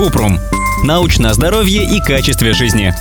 Купрум. Научное здоровье и качестве жизни.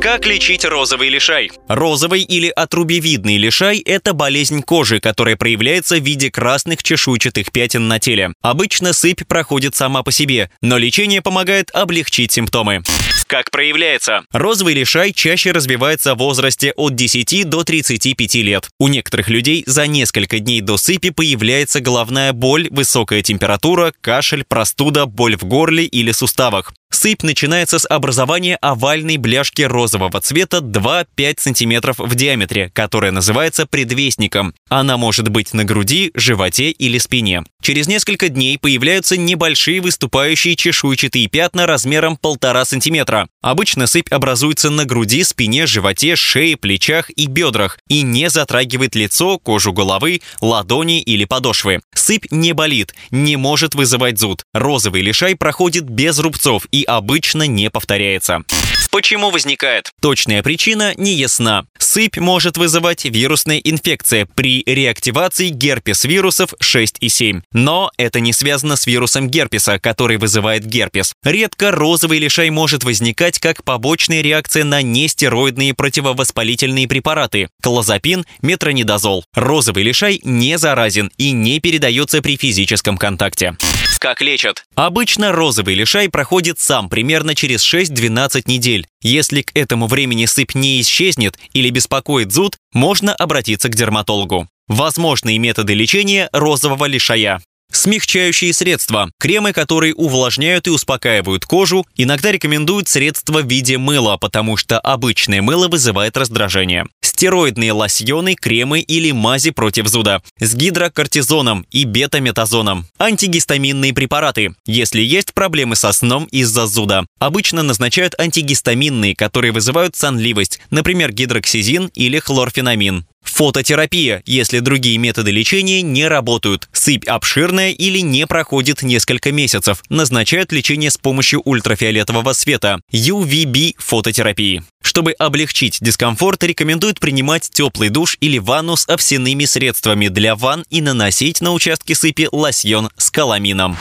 Как лечить розовый лишай? Розовый или отрубевидный лишай – это болезнь кожи, которая проявляется в виде красных чешуйчатых пятен на теле. Обычно сыпь проходит сама по себе, но лечение помогает облегчить симптомы. Как проявляется? Розовый лишай чаще развивается в возрасте от 10 до 35 лет. У некоторых людей за несколько дней до сыпи появляется головная боль, высокая температура, кашель, простуда, боль в горле или суставах. Сыпь начинается с образования овальной бляшки розового цвета 2-5 см в диаметре, которая называется предвестником. Она может быть на груди, животе или спине. Через несколько дней появляются небольшие выступающие чешуйчатые пятна размером 1,5 см. Обычно сыпь образуется на груди, спине, животе, шее, плечах и бедрах и не затрагивает лицо, кожу головы, ладони или подошвы. Сыпь не болит, не может вызывать зуд. Розовый лишай проходит без рубцов и обычно не повторяется. Почему возникает? Точная причина не ясна. Сыпь может вызывать вирусная инфекция при реактивации герпес-вирусов 6 и 7. Но это не связано с вирусом герпеса, который вызывает герпес. Редко розовый лишай может возникать как побочная реакция на нестероидные противовоспалительные препараты – клозапин, метронидозол. Розовый лишай не заразен и не передается при физическом контакте. Как лечат? Обычно розовый лишай проходит сам примерно через 6-12 недель. Если к этому времени сыпь не исчезнет или беспокоит зуд, можно обратиться к дерматологу. Возможные методы лечения розового лишая. Смягчающие средства. Кремы, которые увлажняют и успокаивают кожу. Иногда рекомендуют средства в виде мыла, потому что обычное мыло вызывает раздражение. Стероидные лосьоны, кремы или мази против зуда. С гидрокортизоном и бета-метазоном. Антигистаминные препараты, если есть проблемы со сном из-за зуда. Обычно назначают антигистаминные, которые вызывают сонливость, например, гидроксизин или хлорфенамин. Фототерапия, если другие методы лечения не работают. Сыпь обширная или не проходит несколько месяцев. Назначают лечение с помощью ультрафиолетового света. UVB фототерапии. Чтобы облегчить дискомфорт, рекомендуют принимать теплый душ или ванну с овсяными средствами для ванн и наносить на участки сыпи лосьон с каламином.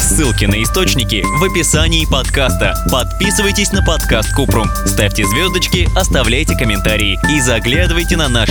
Ссылки на источники в описании подкаста. Подписывайтесь на подкаст Купрум, ставьте звездочки, оставляйте комментарии и заглядывайте на наш